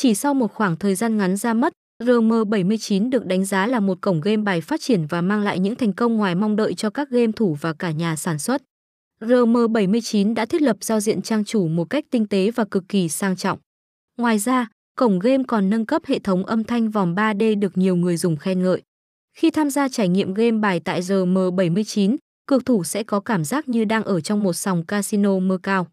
Chỉ sau một khoảng thời gian ngắn ra mắt, RM79 được đánh giá là một cổng game bài phát triển và mang lại những thành công ngoài mong đợi cho các game thủ và cả nhà sản xuất. RM79 đã thiết lập giao diện trang chủ một cách tinh tế và cực kỳ sang trọng. Ngoài ra, cổng game còn nâng cấp hệ thống âm thanh vòng 3D được nhiều người dùng khen ngợi. Khi tham gia trải nghiệm game bài tại RM79, cược thủ sẽ có cảm giác như đang ở trong một sòng casino mơ cao.